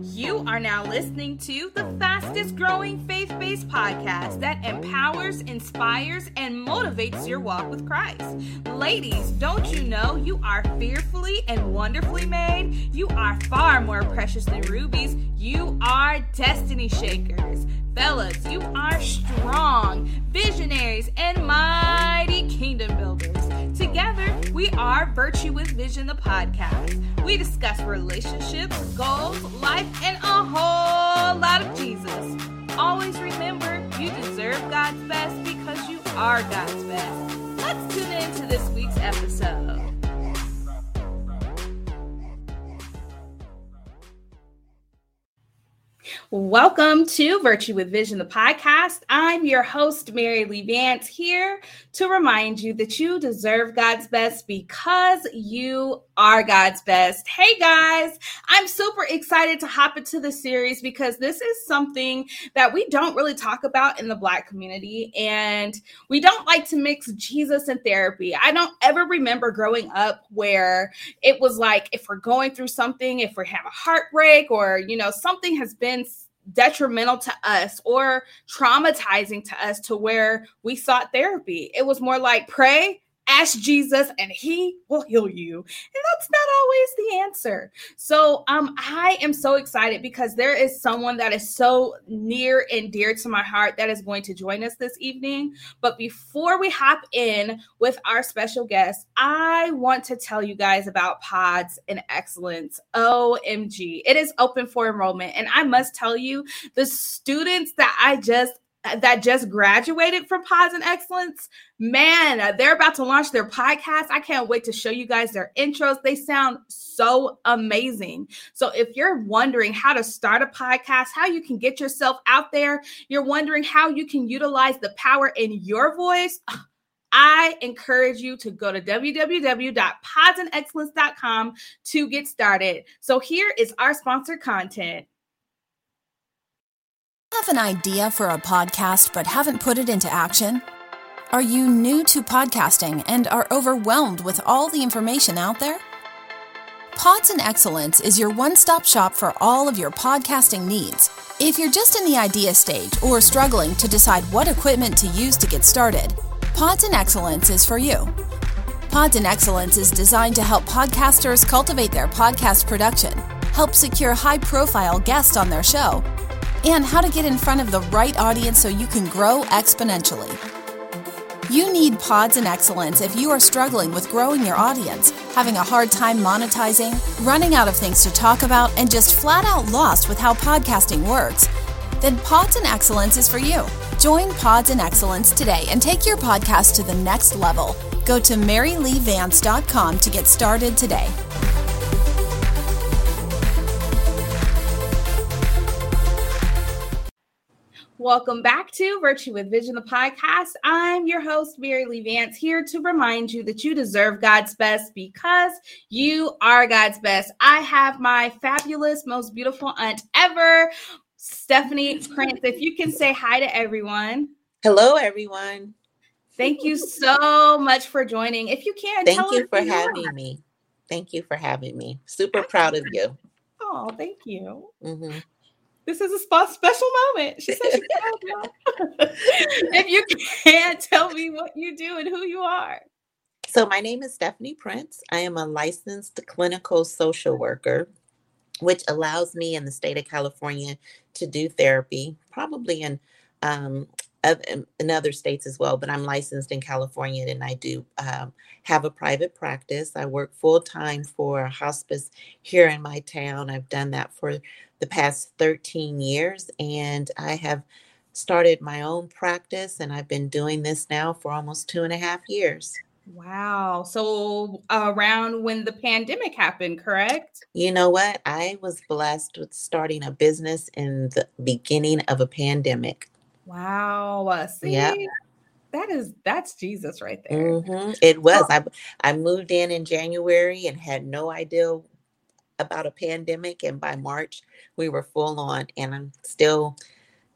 You are now listening to the fastest growing faith based podcast that empowers, inspires, and motivates your walk with Christ. Ladies, don't you know you are fearfully and wonderfully made? You are far more precious than rubies. You are destiny shakers. Fellas, you are strong, visionaries, and mighty kingdom builders. Together, we are Virtue with Vision, the podcast. We discuss relationships, goals, life, and a whole lot of Jesus. Always remember, you deserve God's best because you are God's best. Let's tune into this week's episode. Welcome to Virtue with Vision, the podcast. I'm your host, Mary Lee Vance, here to remind you that you deserve God's best because you are God's best. Hey guys, I'm super excited to hop into the series because this is something that we don't really talk about in the Black community, and we don't like to mix Jesus and therapy. I don't ever remember growing up where it was like if we're going through something, if we have a heartbreak, or you know, something has been detrimental to us or traumatizing to us to where we sought therapy. It was more like pray, ask Jesus and he will heal you. And that's not always the answer. So um I am so excited because there is someone that is so near and dear to my heart that is going to join us this evening. But before we hop in with our special guest, I want to tell you guys about Pods and Excellence. OMG. It is open for enrollment and I must tell you the students that I just that just graduated from Pods and Excellence, man, uh, they're about to launch their podcast. I can't wait to show you guys their intros. They sound so amazing. So, if you're wondering how to start a podcast, how you can get yourself out there, you're wondering how you can utilize the power in your voice. I encourage you to go to www.podsandexcellence.com to get started. So, here is our sponsored content. Have an idea for a podcast but haven't put it into action? Are you new to podcasting and are overwhelmed with all the information out there? Pods and Excellence is your one stop shop for all of your podcasting needs. If you're just in the idea stage or struggling to decide what equipment to use to get started, Pods and Excellence is for you. Pods and Excellence is designed to help podcasters cultivate their podcast production, help secure high profile guests on their show, and how to get in front of the right audience so you can grow exponentially. You need Pods and Excellence if you are struggling with growing your audience, having a hard time monetizing, running out of things to talk about, and just flat out lost with how podcasting works. Then Pods and Excellence is for you. Join Pods and Excellence today and take your podcast to the next level. Go to maryleevance.com to get started today. Welcome back to Virtue with Vision, the podcast. I'm your host, Mary Lee Vance, here to remind you that you deserve God's best because you are God's best. I have my fabulous, most beautiful aunt ever, Stephanie Prince. If you can say hi to everyone. Hello, everyone. Thank you so much for joining. If you can, thank you for having me. Thank you for having me. Super proud of you. Oh, thank you. Mm-hmm. This is a special moment. She said if you can't tell me what you do and who you are. So my name is Stephanie Prince. I am a licensed clinical social worker, which allows me in the state of California to do therapy, probably in um, in other states as well, but I'm licensed in California and I do um, have a private practice. I work full time for a hospice here in my town. I've done that for the past 13 years, and I have started my own practice, and I've been doing this now for almost two and a half years. Wow. So around when the pandemic happened, correct? You know what? I was blessed with starting a business in the beginning of a pandemic. Wow. See? Yep. That is that's Jesus right there. Mm-hmm. It was. Oh. I I moved in in January and had no idea about a pandemic, and by March we were full on, and I'm still.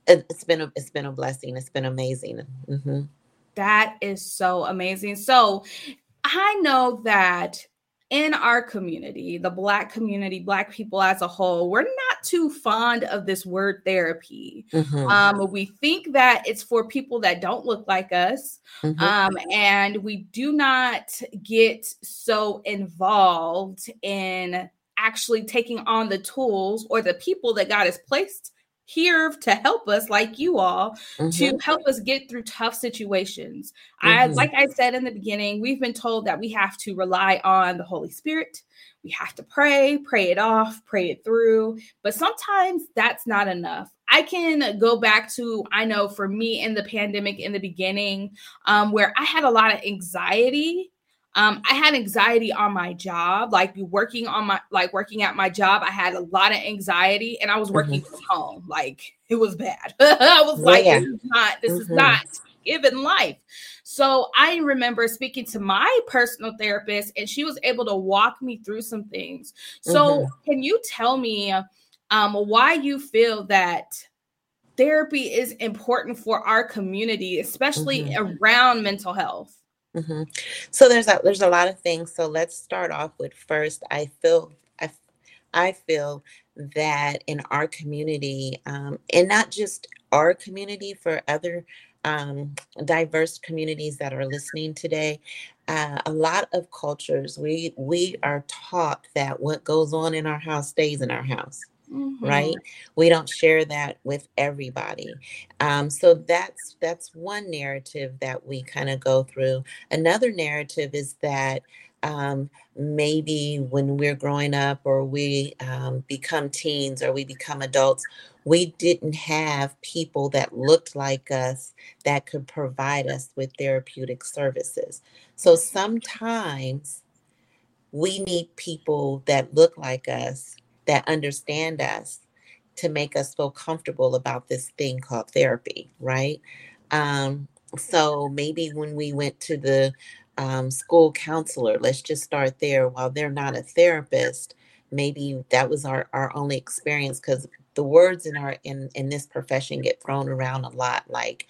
It's been a it's been a blessing. It's been amazing. Mm-hmm. That is so amazing. So I know that in our community, the Black community, Black people as a whole, we're not too fond of this word therapy. Mm-hmm. Um, we think that it's for people that don't look like us, mm-hmm. um, and we do not get so involved in actually taking on the tools or the people that God has placed here to help us like you all mm-hmm. to help us get through tough situations mm-hmm. i like i said in the beginning we've been told that we have to rely on the holy spirit we have to pray pray it off pray it through but sometimes that's not enough i can go back to i know for me in the pandemic in the beginning um, where i had a lot of anxiety um, I had anxiety on my job, like working on my like working at my job. I had a lot of anxiety, and I was working mm-hmm. from home. Like it was bad. I was like, this is not this mm-hmm. is not given life. So I remember speaking to my personal therapist, and she was able to walk me through some things. So mm-hmm. can you tell me um, why you feel that? Therapy is important for our community, especially mm-hmm. around mental health. Mm-hmm. So there's a there's a lot of things. So let's start off with first. I feel I I feel that in our community, um, and not just our community, for other um, diverse communities that are listening today, uh, a lot of cultures we we are taught that what goes on in our house stays in our house. Mm-hmm. right? We don't share that with everybody. Um, so that's that's one narrative that we kind of go through. Another narrative is that um, maybe when we're growing up or we um, become teens or we become adults we didn't have people that looked like us that could provide us with therapeutic services. So sometimes we need people that look like us that understand us to make us feel comfortable about this thing called therapy, right? Um, so maybe when we went to the um, school counselor, let's just start there. While they're not a therapist, maybe that was our, our only experience because the words in our in in this profession get thrown around a lot. Like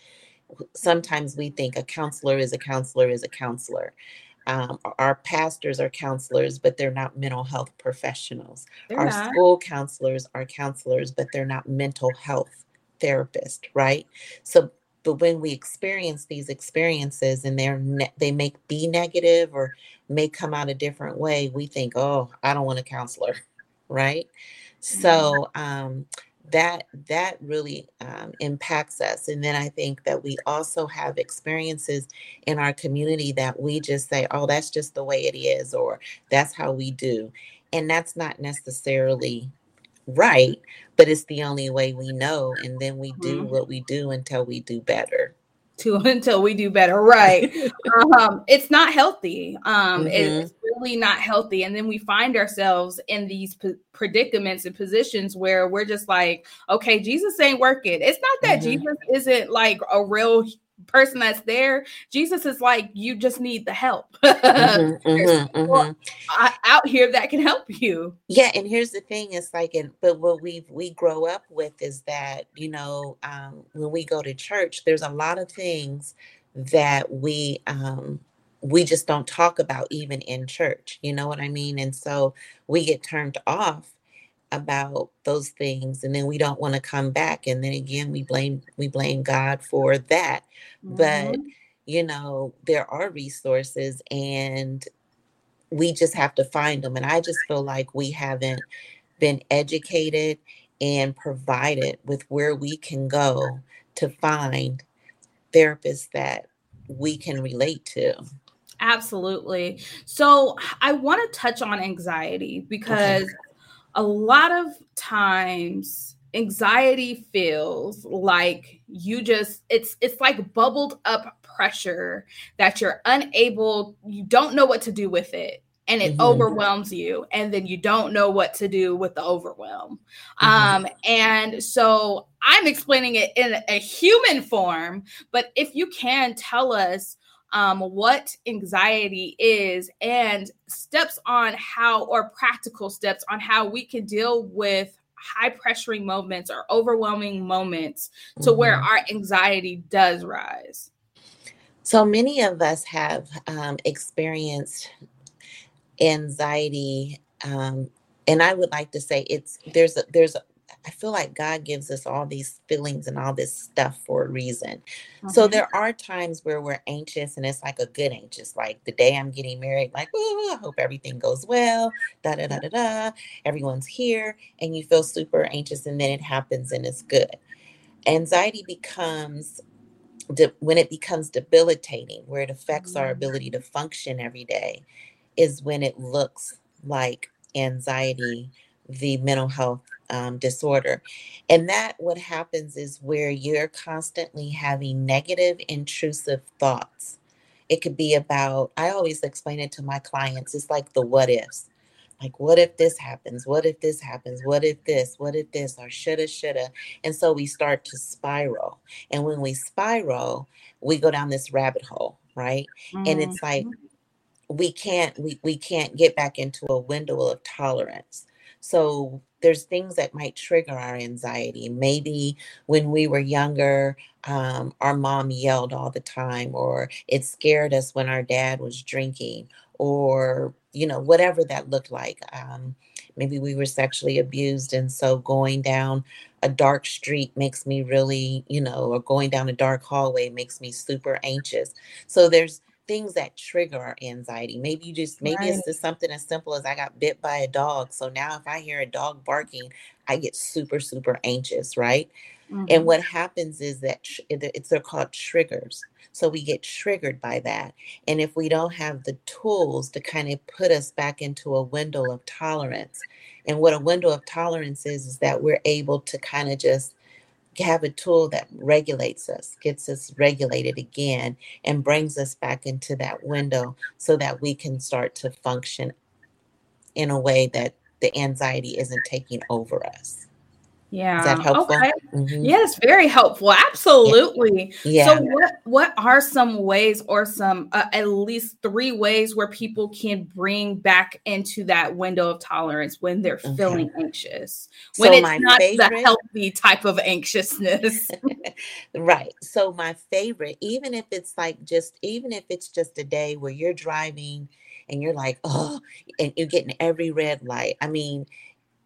sometimes we think a counselor is a counselor is a counselor. Um, our pastors are counselors, but they're not mental health professionals. They're our not. school counselors are counselors, but they're not mental health therapists, right? So, but when we experience these experiences and they're ne- they may be negative or may come out a different way, we think, oh, I don't want a counselor, right? Mm-hmm. So, um, that that really um, impacts us and then i think that we also have experiences in our community that we just say oh that's just the way it is or that's how we do and that's not necessarily right but it's the only way we know and then we do mm-hmm. what we do until we do better to until we do better right um it's not healthy um mm-hmm. it's really not healthy and then we find ourselves in these p- predicaments and positions where we're just like okay jesus ain't working it's not that mm-hmm. jesus isn't like a real person that's there. Jesus is like, you just need the help. mm-hmm, mm-hmm, mm-hmm. out here that can help you. Yeah, and here's the thing: it's like, and but what we we grow up with is that you know um, when we go to church, there's a lot of things that we um, we just don't talk about even in church. You know what I mean? And so we get turned off about those things and then we don't want to come back and then again we blame we blame god for that mm-hmm. but you know there are resources and we just have to find them and i just feel like we haven't been educated and provided with where we can go to find therapists that we can relate to Absolutely. So I want to touch on anxiety because okay a lot of times anxiety feels like you just it's it's like bubbled up pressure that you're unable you don't know what to do with it and it mm-hmm. overwhelms you and then you don't know what to do with the overwhelm mm-hmm. um and so i'm explaining it in a human form but if you can tell us um, what anxiety is and steps on how, or practical steps on how we can deal with high pressuring moments or overwhelming moments to mm-hmm. where our anxiety does rise. So many of us have um, experienced anxiety, um, and I would like to say it's there's a, there's a, I feel like God gives us all these feelings and all this stuff for a reason. Mm-hmm. So there are times where we're anxious and it's like a good anxious, like the day I'm getting married, like, oh, I hope everything goes well, da da da da da. Everyone's here, and you feel super anxious, and then it happens and it's good. Anxiety becomes de- when it becomes debilitating, where it affects our ability to function every day, is when it looks like anxiety, the mental health um, disorder. And that what happens is where you're constantly having negative, intrusive thoughts. It could be about, I always explain it to my clients, it's like the what ifs. Like, what if this happens? What if this happens? What if this? What if this? Or shoulda, shoulda. And so we start to spiral. And when we spiral, we go down this rabbit hole, right? Mm-hmm. And it's like mm-hmm. we can't we, we can't get back into a window of tolerance. So there's things that might trigger our anxiety. Maybe when we were younger, um, our mom yelled all the time, or it scared us when our dad was drinking, or you know whatever that looked like. Um, maybe we were sexually abused, and so going down a dark street makes me really, you know, or going down a dark hallway makes me super anxious. So there's things that trigger our anxiety. Maybe you just maybe right. it's just something as simple as I got bit by a dog. So now if I hear a dog barking, I get super super anxious, right? Mm-hmm. And what happens is that tr- it's they're called triggers. So we get triggered by that. And if we don't have the tools to kind of put us back into a window of tolerance, and what a window of tolerance is, is that we're able to kind of just have a tool that regulates us, gets us regulated again, and brings us back into that window so that we can start to function in a way that the anxiety isn't taking over us. Yeah. Is that helpful? Okay. Mm-hmm. Yes, very helpful. Absolutely. Yeah. So, what what are some ways, or some uh, at least three ways, where people can bring back into that window of tolerance when they're okay. feeling anxious, when so it's not favorite, the healthy type of anxiousness? right. So, my favorite, even if it's like just, even if it's just a day where you're driving and you're like, oh, and you're getting every red light. I mean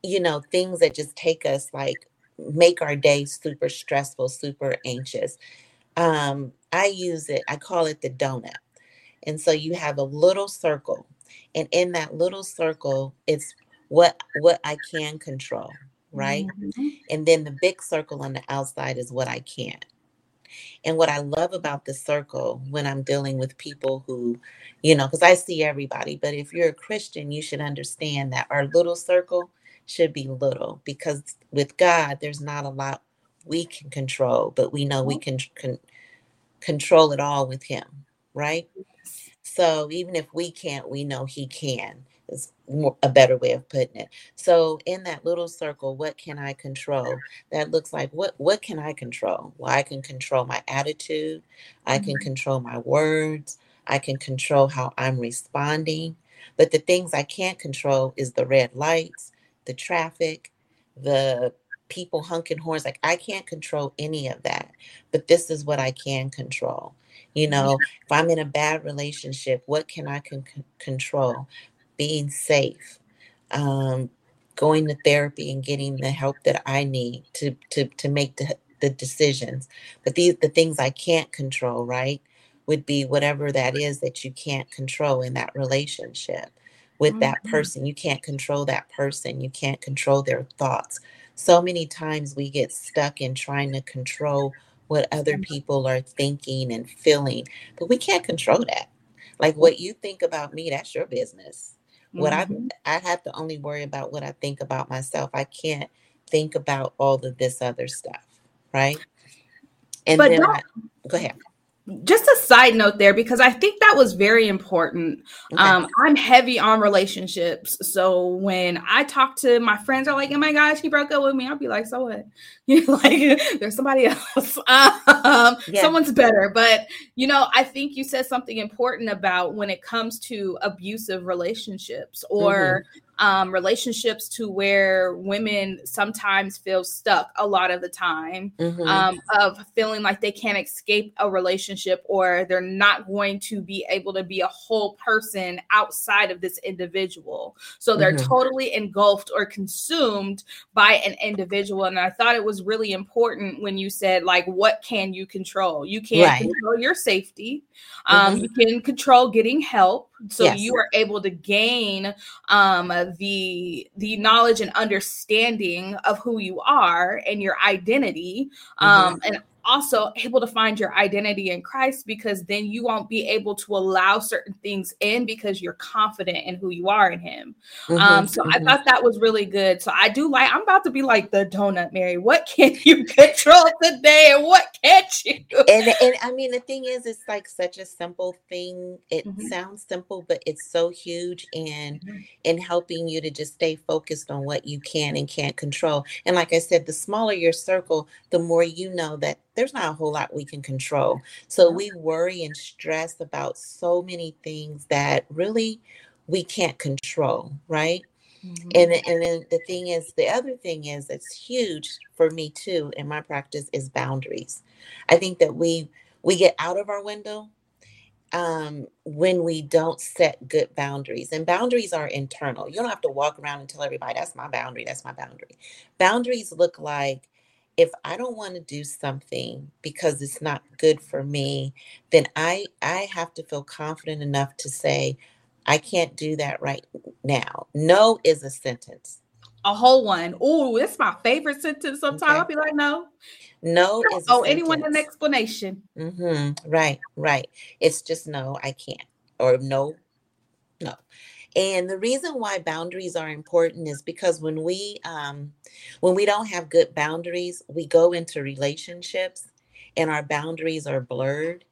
you know, things that just take us like make our day super stressful, super anxious. Um, I use it, I call it the donut. And so you have a little circle, and in that little circle, it's what what I can control, right? Mm-hmm. And then the big circle on the outside is what I can't. And what I love about the circle when I'm dealing with people who, you know, because I see everybody, but if you're a Christian, you should understand that our little circle should be little because with God, there's not a lot we can control, but we know we can, can control it all with Him, right? So even if we can't, we know He can. Is a better way of putting it. So in that little circle, what can I control? That looks like what what can I control? Well, I can control my attitude. I can mm-hmm. control my words. I can control how I'm responding. But the things I can't control is the red lights, the traffic, the people honking horns. Like I can't control any of that, but this is what I can control. You know, if I'm in a bad relationship, what can I con- control? Being safe, um, going to therapy and getting the help that I need to to to make the, the decisions. But these the things I can't control, right? Would be whatever that is that you can't control in that relationship with mm-hmm. that person. You can't control that person. You can't control their thoughts. So many times we get stuck in trying to control what other mm-hmm. people are thinking and feeling, but we can't control that. Like what you think about me, that's your business. What mm-hmm. I I have to only worry about what I think about myself. I can't think about all of this other stuff, right? And but then I, go ahead just a side note there because I think that was very important. Okay. Um, I'm heavy on relationships, so when I talk to my friends, are like, "Oh my gosh, he broke up with me," I'll be like, "So what?" You know, like there's somebody else, um, yeah. someone's better. But you know, I think you said something important about when it comes to abusive relationships or. Mm-hmm um, relationships to where women sometimes feel stuck a lot of the time mm-hmm. um, of feeling like they can't escape a relationship or they're not going to be able to be a whole person outside of this individual. So they're mm-hmm. totally engulfed or consumed by an individual. And I thought it was really important when you said, like, what can you control? You can't right. control your safety. Um, mm-hmm. You can control getting help, so yes. you are able to gain um, the the knowledge and understanding of who you are and your identity, um, mm-hmm. and also able to find your identity in Christ because then you won't be able to allow certain things in because you're confident in who you are in Him. Mm-hmm, um, so mm-hmm. I thought that was really good. So I do like, I'm about to be like the donut, Mary. What can you control today and what can't you? And, and I mean, the thing is, it's like such a simple thing. It mm-hmm. sounds simple, but it's so huge in mm-hmm. in helping you to just stay focused on what you can and can't control. And like I said, the smaller your circle, the more you know that there's not a whole lot we can control. So we worry and stress about so many things that really we can't control, right? Mm-hmm. And and then the thing is, the other thing is that's huge for me too in my practice is boundaries. I think that we we get out of our window um, when we don't set good boundaries. And boundaries are internal. You don't have to walk around and tell everybody that's my boundary, that's my boundary. Boundaries look like if I don't want to do something because it's not good for me, then I I have to feel confident enough to say I can't do that right now. No is a sentence. A whole one. Oh, that's my favorite sentence. Sometimes okay. I'll be like, no. No is oh anyone an explanation. Mm-hmm. Right, right. It's just no, I can't. Or no, no. And the reason why boundaries are important is because when we um, when we don't have good boundaries, we go into relationships and our boundaries are blurred.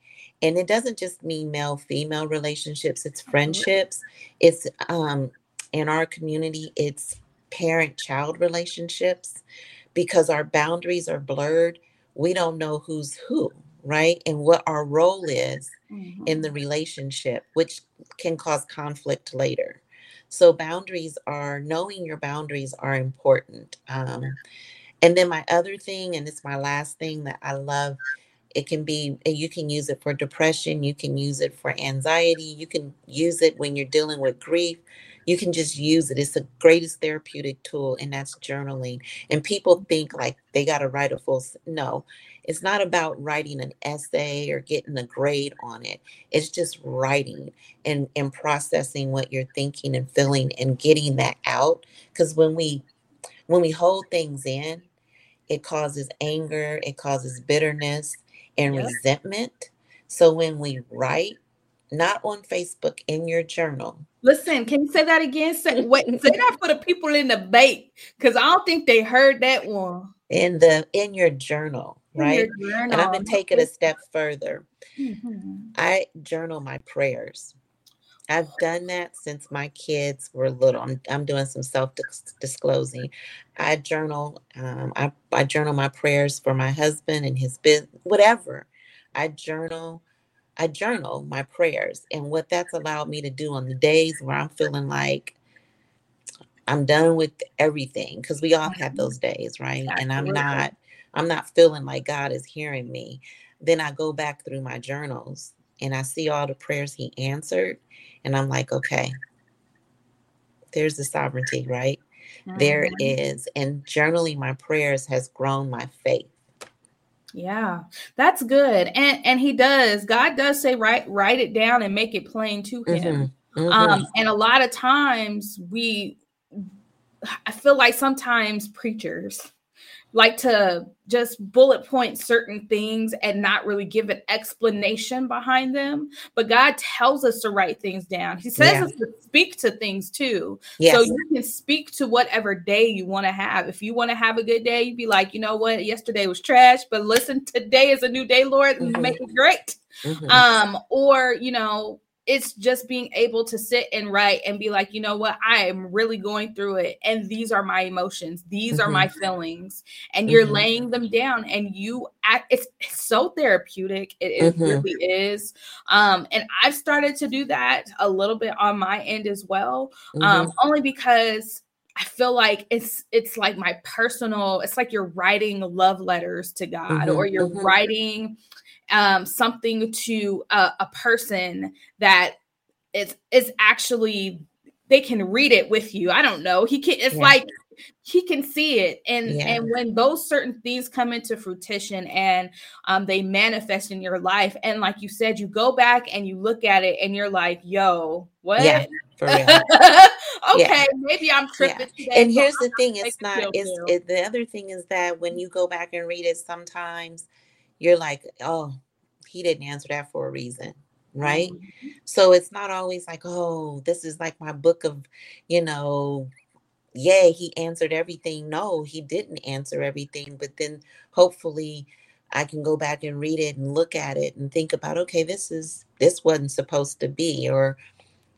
And it doesn't just mean male female relationships, it's mm-hmm. friendships. It's um, in our community, it's parent child relationships because our boundaries are blurred. We don't know who's who right? And what our role is mm-hmm. in the relationship, which can cause conflict later. So, boundaries are knowing your boundaries are important. Um, and then, my other thing, and it's my last thing that I love, it can be you can use it for depression, you can use it for anxiety, you can use it when you're dealing with grief. You can just use it. It's the greatest therapeutic tool, and that's journaling. And people think like they got to write a full. No, it's not about writing an essay or getting a grade on it. It's just writing and, and processing what you're thinking and feeling and getting that out. Because when we when we hold things in, it causes anger, it causes bitterness and yep. resentment. So when we write, not on Facebook, in your journal. Listen, can you say that again? Say, wait, say that for the people in the bait, because I don't think they heard that one. In the in your journal right? And I'm going to take it a step further. Mm-hmm. I journal my prayers. I've done that since my kids were little. I'm, I'm doing some self disclosing. I journal. Um, I, I journal my prayers for my husband and his business, whatever. I journal. I journal my prayers, and what that's allowed me to do on the days where I'm feeling like I'm done with everything, because we all have mm-hmm. those days, right? And I'm not I'm not feeling like God is hearing me. Then I go back through my journals and I see all the prayers He answered. And I'm like, okay, there's the sovereignty, right? Mm-hmm. There is. And journaling my prayers has grown my faith. Yeah, that's good. And and he does. God does say write write it down and make it plain to him. Mm-hmm. Mm-hmm. Um and a lot of times we I feel like sometimes preachers like to just bullet point certain things and not really give an explanation behind them. But God tells us to write things down. He says yeah. us to speak to things too. Yes. So you can speak to whatever day you want to have. If you want to have a good day, you'd be like, you know what, yesterday was trash, but listen, today is a new day, Lord, mm-hmm. make it great. Mm-hmm. Um, or you know, it's just being able to sit and write and be like, you know what, I am really going through it. And these are my emotions, these mm-hmm. are my mm-hmm. feelings. And you're mm-hmm. laying them down and you act, it's, it's so therapeutic. It, it mm-hmm. really is. Um, and I've started to do that a little bit on my end as well. Um, mm-hmm. only because I feel like it's it's like my personal, it's like you're writing love letters to God mm-hmm, or you're writing um, something to a, a person that is is actually they can read it with you. I don't know. He can it's yeah. like he can see it and yeah. and when those certain things come into fruition and um, they manifest in your life and like you said you go back and you look at it and you're like yo what yeah, okay yeah. maybe i'm tripping yeah. and here's the thing it's not it's it, the other thing is that when you go back and read it sometimes you're like, oh, he didn't answer that for a reason. Right. Mm-hmm. So it's not always like, oh, this is like my book of, you know, yeah, he answered everything. No, he didn't answer everything. But then hopefully I can go back and read it and look at it and think about, okay, this is, this wasn't supposed to be, or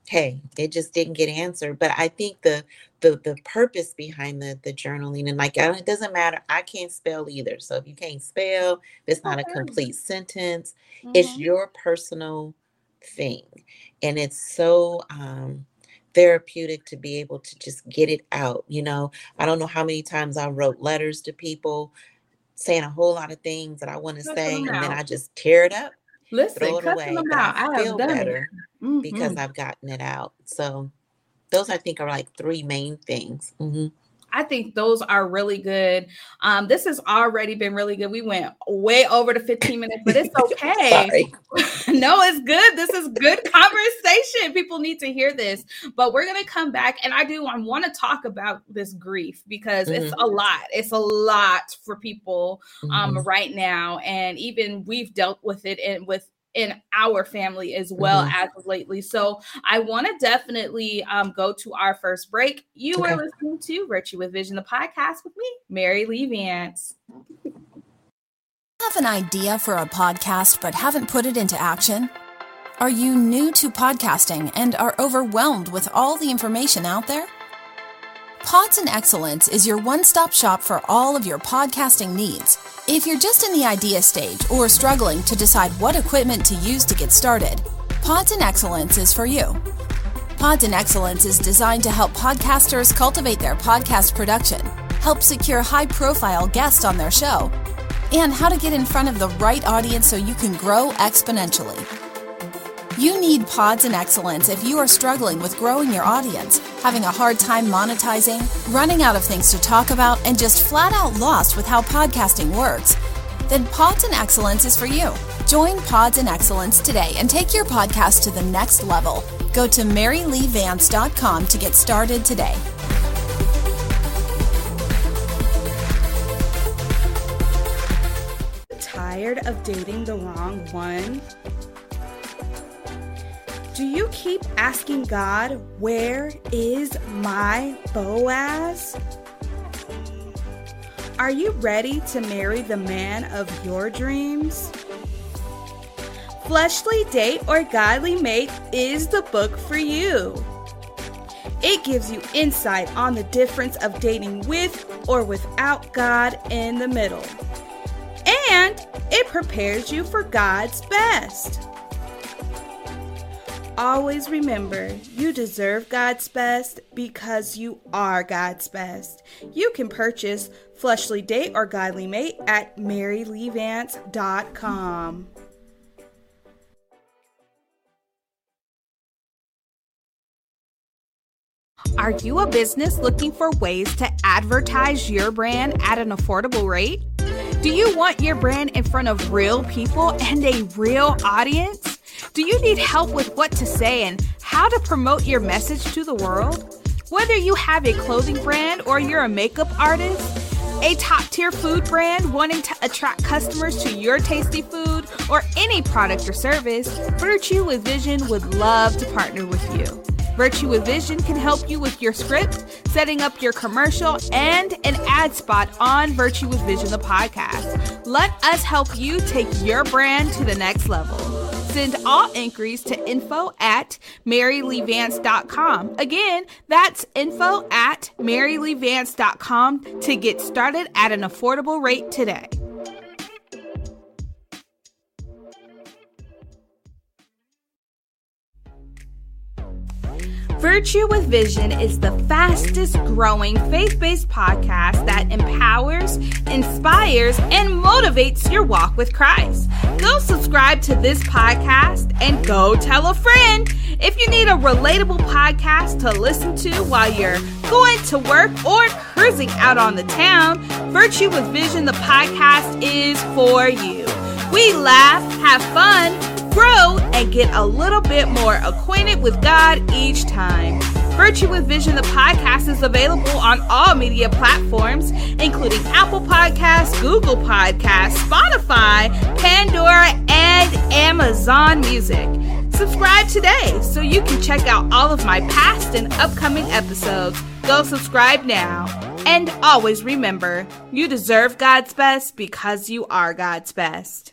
hey, it just didn't get answered. But I think the the the purpose behind the the journaling and like it doesn't matter. I can't spell either. So if you can't spell, it's not a complete sentence. Mm-hmm. It's your personal thing, and it's so um therapeutic to be able to just get it out. You know, I don't know how many times I wrote letters to people saying a whole lot of things that I want to say, and then I just tear it up Listen, throw it away. Them out. I, I feel better mm-hmm. because I've gotten it out. So those I think are like three main things. Mm-hmm. I think those are really good. Um, this has already been really good. We went way over the 15 minutes, but it's okay. no, it's good. This is good conversation. People need to hear this. But we're gonna come back, and I do I want to talk about this grief because mm-hmm. it's a lot. It's a lot for people um, mm-hmm. right now, and even we've dealt with it and with in our family as well mm-hmm. as of lately. So I want to definitely um, go to our first break. You okay. are listening to Virtue with Vision, the podcast with me, Mary Lee Vance. Have an idea for a podcast but haven't put it into action? Are you new to podcasting and are overwhelmed with all the information out there? Pods and Excellence is your one stop shop for all of your podcasting needs. If you're just in the idea stage or struggling to decide what equipment to use to get started, Pods and Excellence is for you. Pods and Excellence is designed to help podcasters cultivate their podcast production, help secure high profile guests on their show, and how to get in front of the right audience so you can grow exponentially. You need pods and excellence if you are struggling with growing your audience, having a hard time monetizing, running out of things to talk about, and just flat out lost with how podcasting works. Then Pods and Excellence is for you. Join Pods and Excellence today and take your podcast to the next level. Go to maryleevance.com to get started today. Tired of dating the wrong one? Do you keep asking God, Where is my Boaz? Are you ready to marry the man of your dreams? Fleshly Date or Godly Mate is the book for you. It gives you insight on the difference of dating with or without God in the middle. And it prepares you for God's best. Always remember, you deserve God's best because you are God's best. You can purchase Fleshly Date or Godly Mate at maryleevance.com. Are you a business looking for ways to advertise your brand at an affordable rate? Do you want your brand in front of real people and a real audience? Do you need help with what to say and how to promote your message to the world? Whether you have a clothing brand or you're a makeup artist, a top tier food brand wanting to attract customers to your tasty food, or any product or service, Virtue with Vision would love to partner with you. Virtue with Vision can help you with your script, setting up your commercial, and an ad spot on Virtue with Vision, the podcast. Let us help you take your brand to the next level. Send all inquiries to info at maryleevance.com. Again, that's info at maryleevance.com to get started at an affordable rate today. Virtue with Vision is the fastest growing faith based podcast that empowers, inspires, and motivates your walk with Christ. Go subscribe to this podcast and go tell a friend. If you need a relatable podcast to listen to while you're going to work or cruising out on the town, Virtue with Vision, the podcast, is for you. We laugh, have fun, grow, and get a little bit more acquainted with God each time. Virtue with Vision, the podcast, is available on all media platforms, including Apple Podcasts, Google Podcasts, Spotify, Pandora, and Amazon Music. Subscribe today so you can check out all of my past and upcoming episodes. Go subscribe now. And always remember, you deserve God's best because you are God's best.